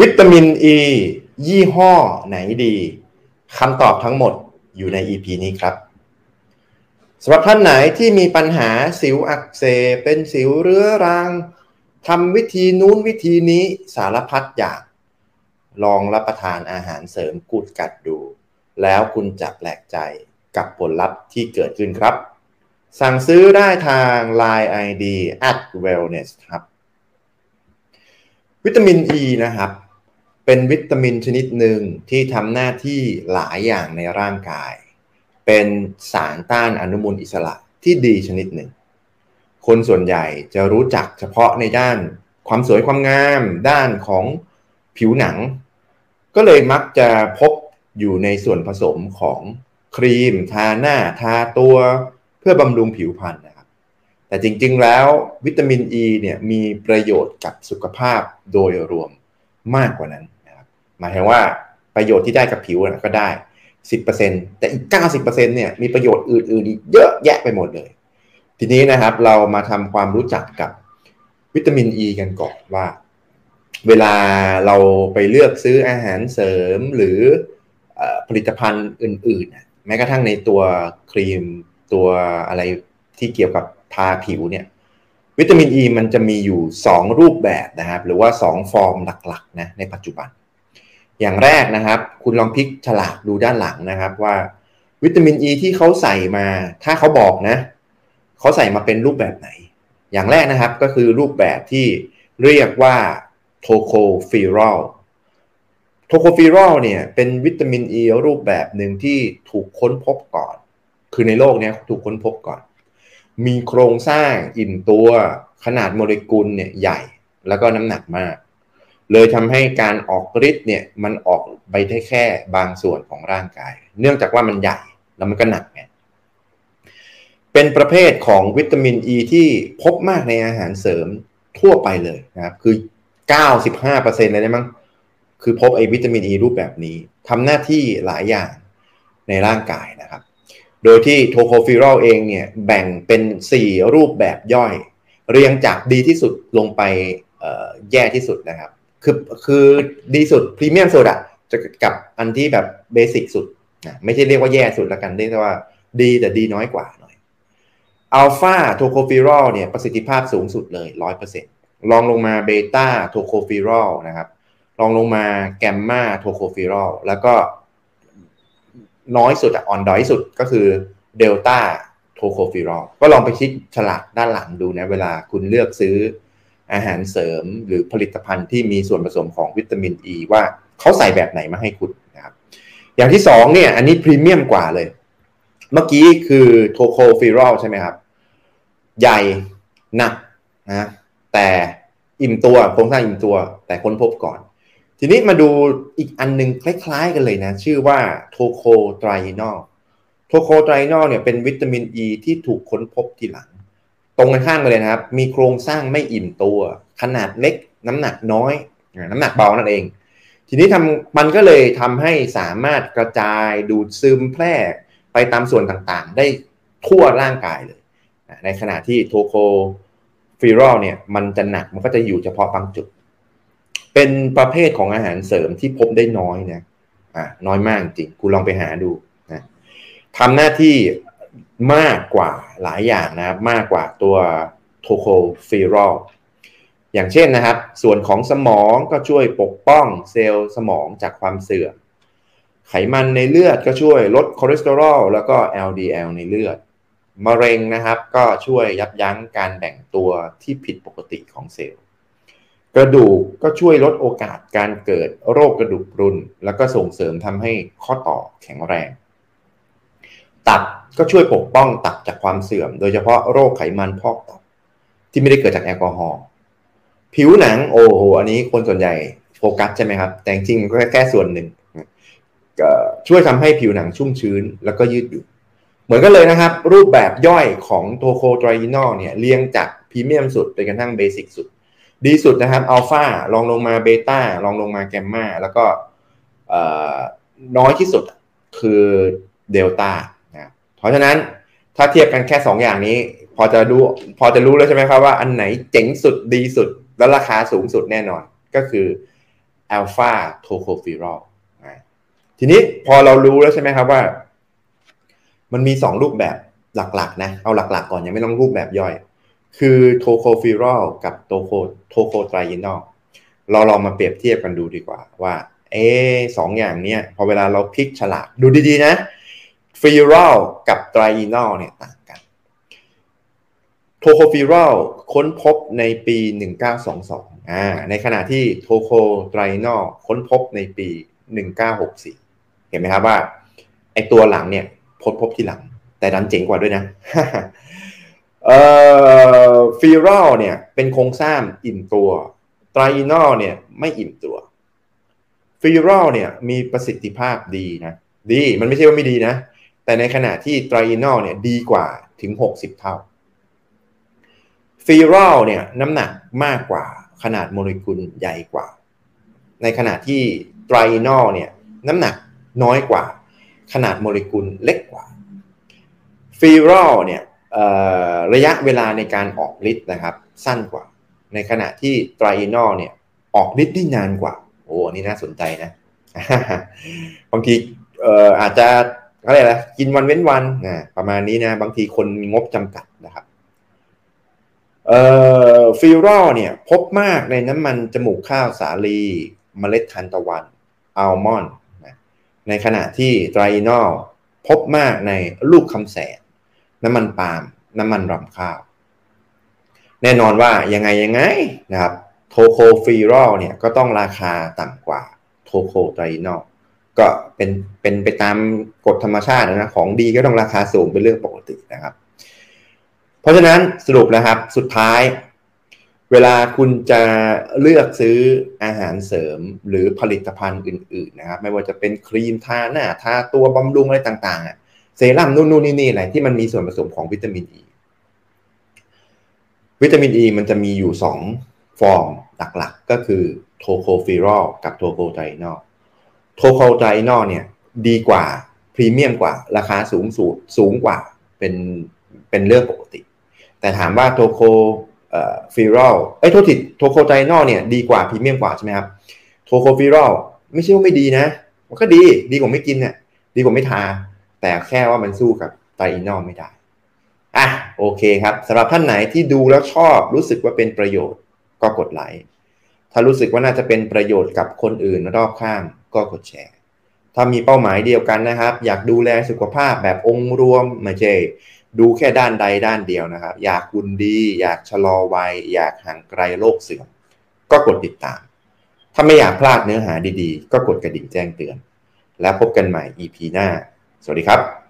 วิตามินอ e, ียี่ห้อไหนดีคำตอบทั้งหมดอยู่ใน EP นี้ครับสำหรับท่านไหนที่มีปัญหาสิวอักเสบเป็นสิวเรื้อรังทำวิธีนู้นวิธีนี้สารพัดอย่าง ลองรับประทานอาหารเสริมกูดกัดดู แล้วคุณจะแปลกใจกับผลลัพธ์ที่เกิดขึ้นครับ สั่งซื้อได้ทาง Line ID at wellness ครับ วิตามินอ e ีนะครับ เป็นวิตามินชนิดหนึ่งที่ทำหน้าที่หลายอย่างในร่างกาย เป็นสารต้านอนุมูลอิสระที่ดีชนิดหนึ่ง คนส่วนใหญ่จะรู้จักเฉพาะในด้านความสวยความงาม ด้านของผิวหนัง ก็เลยมักจะพบอยู่ในส่วนผสมของครีม ทาหน้าทาตัวเพื่อบำรุงผิวพรรณนะครับ แต่จริงๆแล้ววิตามินอ e ีเนี่ยมีประโยชน์กับสุขภาพโดยรวมมากกว่านั้น หมายถึงว่าประโยชน์ที่ได้กับผิวก็ได้ 10%แต่อีก 90%เนี่ยมีประโยชน์อื่นๆอีกเยอะแยะไปหมดเลย ทีนี้นะครับเรามาทำความรู้จักกับวิตามินอ e ีกันก่อนว่า เวลาเราไปเลือกซื้ออาหารเสริมหรือผลิตภัณฑ์อื่นๆ แม้กระทั่งในตัวครีมตัวอะไรที่เกี่ยวกับทาผิวเนี่ยวิตามินอ e ีมันจะมีอยู่ 2 รูปแบบนะครับ หรือว่า 2 ฟอร์มหลักๆนะในปัจจุบัน อย่างแรกนะครับ คุณลองพลิกฉลากดูด้านหลังนะครับว่าวิตามินอ e ีที่เขาใส่มา ถ้าเขาบอกนะ เขาใส่มาเป็นรูปแบบไหน อย่างแรกนะครับก็คือรูปแบบที่เรียกว่าtocopherol tocopherol เนี่ยเป็นวิตามินอ e ีรูปแบบหนึ่งที่ถูกค้นพบก่อน คือในโลกนี้ถูกค้นพบก่อน มีโครงสร้างอิ่มตัวขนาดโมเลกุลเนี่ยใหญ่ แล้วก็น้ำหนักมาก เลยทำให้การออกฤทธิ์เนี่ยมันออกไปได้แค่บางส่วนของร่างกาย เนื่องจากว่ามันใหญ่แล้วมันก็หนักไงเป็นประเภทของวิตามินอ e ีที่พบมากในอาหารเสริมทั่วไปเลยนะครับ คือ 95%เลยได้มั้งคือพบไอ้วิตามินอ e ีรูปแบบนี้ทำหน้าที่หลายอย่างในร่างกายนะครับ โดยที่โทโคฟิรอลเองเนี่ยแบ่งเป็น 4 รูปแบบย่อย เรียงจากดีที่สุดลงไปแย่ที่สุดนะครับ คือคือดีสุดพรีเมียมสุดอะจะกับอันที่แบบเบสิกสุดนะไม่ใช่เรียกว่าแย่สุดละกันเรียกว่าดีแต่ดีน้อยกว่าหน่อย alpha tocopherol เนี่ยประสิทธิภาพสูงสุดเลย100%รองลงมา beta tocopherol นะครับรองลงมา gamma tocopherol แล้วก็น้อยสุดอ่อนด้อยสุดก็คือ delta tocopherol ก็ลองไปพลิกฉลากด้านหลังดูนะ เวลาคุณเลือกซื้อ อาหารเสริมหรือผลิตภัณฑ์ที่มีส่วนผสมของวิตามินอ e ีว่าเขาใส่แบบไหนมาให้คุณนะครับอย่างที่สองเนี่ยอันนี้พรีเมียมกว่าเลย เมื่อกี้คือ tocopherol ใช่ไหมครับ ใหญ่หนักนะแต่อิ่มตัวโครงสร้างอิ่มตัว แต่ค้นพบก่อน ทีนี้มาดูอีกอันนึงคล้ายๆกันเลยนะ ชื่อว่า tocotrienol tocotrienol เนี่ยเป็นวิตามินอ e ีที่ถูกค้นพบทีหลัง ตรงกันข้ามกันเลยนะครับ มีโครงสร้างไม่อิ่มตัว ขนาดเล็ก น้ำหนักน้อย น้ำหนักเบานั่นเอง ทีนี้ทำมันก็เลยทำให้สามารถกระจายดูดซึมแพร่ไปตามส่วนต่างๆ ได้ทั่วร่างกายเลย ในขณะที่โทโคฟีรอลเนี่ยมันจะหนักมันก็จะอยู่เฉพาะบางจุด เป็นประเภทของอาหารเสริมที่พบได้น้อยนะอ่าน้อยมากจริง คุณลองไปหาดูนะทำหน้าที่ มากกว่าหลายอย่างนะครับ มากกว่าตัวtocopherol อย่างเช่นนะครับ ส่วนของสมองก็ช่วยปกป้องเซลล์สมองจากความเสื่อมไขมันในเลือดก็ช่วยลดคอเลสเตอรอลแล้วก็ LDL ในเลือดมะเร็งนะครับ ก็ช่วยยับยั้งการแบ่งตัวที่ผิดปกติของเซลล์ กระดูกก็ช่วยลดโอกาสการเกิดโรคกระดูกพรุน แล้วก็ส่งเสริมทำให้ข้อต่อแข็งแรง ตับก็ช่วยปกป้องตับจากความเสื่อม โดยเฉพาะโรคไขมันพอกตับที่ไม่ได้เกิดจากแอลกอฮอล์ผิวหนังโอ้โหอันนี้คนส่วนใหญ่โฟกัสใช่ไหมครับ แต่จริงก็แค่ส่วนหนึ่งช่วยทำให้ผิวหนังชุ่มชื้นแล้วก็ยืดหยุ่นเหมือนกันเลยนะครับ รูปแบบย่อยของ tocotrienol เนี่ยเรียงจากพรีเมียมสุดไปกระทั่ง basic สุด ดีสุดนะครับอัลฟาลองลงมา beta รองลงมาแกมมาแล้วก็น้อยที่สุดคือเดลต้า เพราะฉะนั้นถ้าเทียบกันแค่ 2 อย่างนี้ พอจะดูพอจะรู้แล้วใช่ไหมครับว่าอันไหนเจ๋งสุดดีสุด แล้วราคาสูงสุดแน่นอนก็คือ alpha tocopherol ทีนี้พอเรารู้แล้วใช่ไหมครับว่า มันมีสองรูปแบบหลักๆนะเอาหลัก ๆ ก่อนยังไม่ต้องรูปแบบย่อย คือ tocopherol กับ toco tocotrienolเราลองมาเปรียบเทียบกันดูดีกว่าว่าเอสองอย่างเนี้ยพอเวลาเราพลิกฉลากดูดีๆนะ pherol กับ trienol เนี่ยต่างกัน tocopherol ค้นพบในปี 1922อ่าในขณะที่ tocotrienol ค้นพบในปี 1964 เห็นไหมครับว่าไอตัวหลังเนี่ยพบพบที่หลัง แต่ดันเจ๋งกว่าด้วยนะเอ่pherol เนี่ยเป็นโครงสร้างอิ่มตัว trienol เนี่ยไม่อิ่มตัว pherol เนี่ยมีประสิทธิภาพดีนะดีมันไม่ใช่ว่าไม่ดีนะ แต่ในขณะที่ trienol เนี่ยดีกว่าถึง 60 เท่า pherol เนี่ยน้ำหนักมากกว่าขนาดโมเลกุลใหญ่กว่า ในขณะที่ trienol เนี่ยน้ำหนักน้อยกว่า ขนาดโมเลกุลเล็กกว่าฟิรอลเนี่ยระยะเวลาในการออกฤทธิ์นะครับ สั้นกว่า ในขณะที่ไตรนอลเนี่ยออกฤทธิ์ได้นานกว่า โอ้นี่น่าสนใจนะบางทีอาจจะ อะไรล่ะกินวันเว้นวันนะประมาณนี้นะ บางทีคนมีงบจำกัดนะครับเอ่อฟิรอเนี่ยพบมากในน้ำมันจมูกข้าวสาลีเมล็ดทานตะวันอัลมอนด์ในขณะที่ไตรนอลพบมากในลูกคำแสน น้ำมันปาล์มน้ำมันรำข้าว แน่นอนว่ายังไงยังไงนะครับโทโคฟีรอลเนี่ยก็ต้องราคาต่ำกว่าโทโคไตรนอล ก็เป็นเป็นไปตามกฎธรรมชาตินะของดีก็ต้องราคาสูงเป็นเรื่องปกตินะครับ เพราะฉะนั้นสรุปนะครับสุดท้าย เวลาคุณจะเลือกซื้ออาหารเสริมหรือผลิตภัณฑ์อื่นๆนะครับ ไม่ว่าจะเป็นครีมทาหน้าทาตัวบำรุงอะไรต่างๆเซรั่มนู่นนู่นนี่อะไรที่มันมีส่วนผสมของวิตามินอ e. ีวิตามินอ e ีมันจะมีอยู่สองฟอร์มหลักๆ ก็คือ tocopherol กับ tocotrienol tocotrienol เนี่ยดีกว่าพรีเมียมกว่า ราคาสูงสูงสูงกว่าเป็นเป็นเรื่องปกติ แต่ถามว่า tocopherol ไอ้โทษที tocotrienol เนี่ยดีกว่าพรีเมียมกว่าใช่ไหมครับ tocopherol ไม่ใช่ว่าไม่ดีนะ มันก็ดีดีกว่าไม่กินเนี่ยดีกว่าไม่ทา แต่แค่ว่ามันสู้กับ trienol ไม่ได้อะโอเคครับสำหรับท่านไหนที่ดูแล้วชอบรู้สึกว่าเป็นประโยชน์ก็กดไลค์ถ้ารู้สึกว่าน่าจะเป็นประโยชน์กับคนอื่นรอบข้าง ก็กดแชร์ ถ้ามีเป้าหมายเดียวกันนะครับ อยากดูแลสุขภาพแบบองค์รวมไม่ใช่ดูแค่ด้านใดด้านเดียวนะครับ อยากคุณดี อยากชะลอวัย อยากห่างไกลโรคเสื่อม ก็กดติดตาม ถ้าไม่อยากพลาดเนื้อหาดีๆ ก็กดกระดิ่งแจ้งเตือน แล้วพบกันใหม่ EP หน้า สวัสดีครับ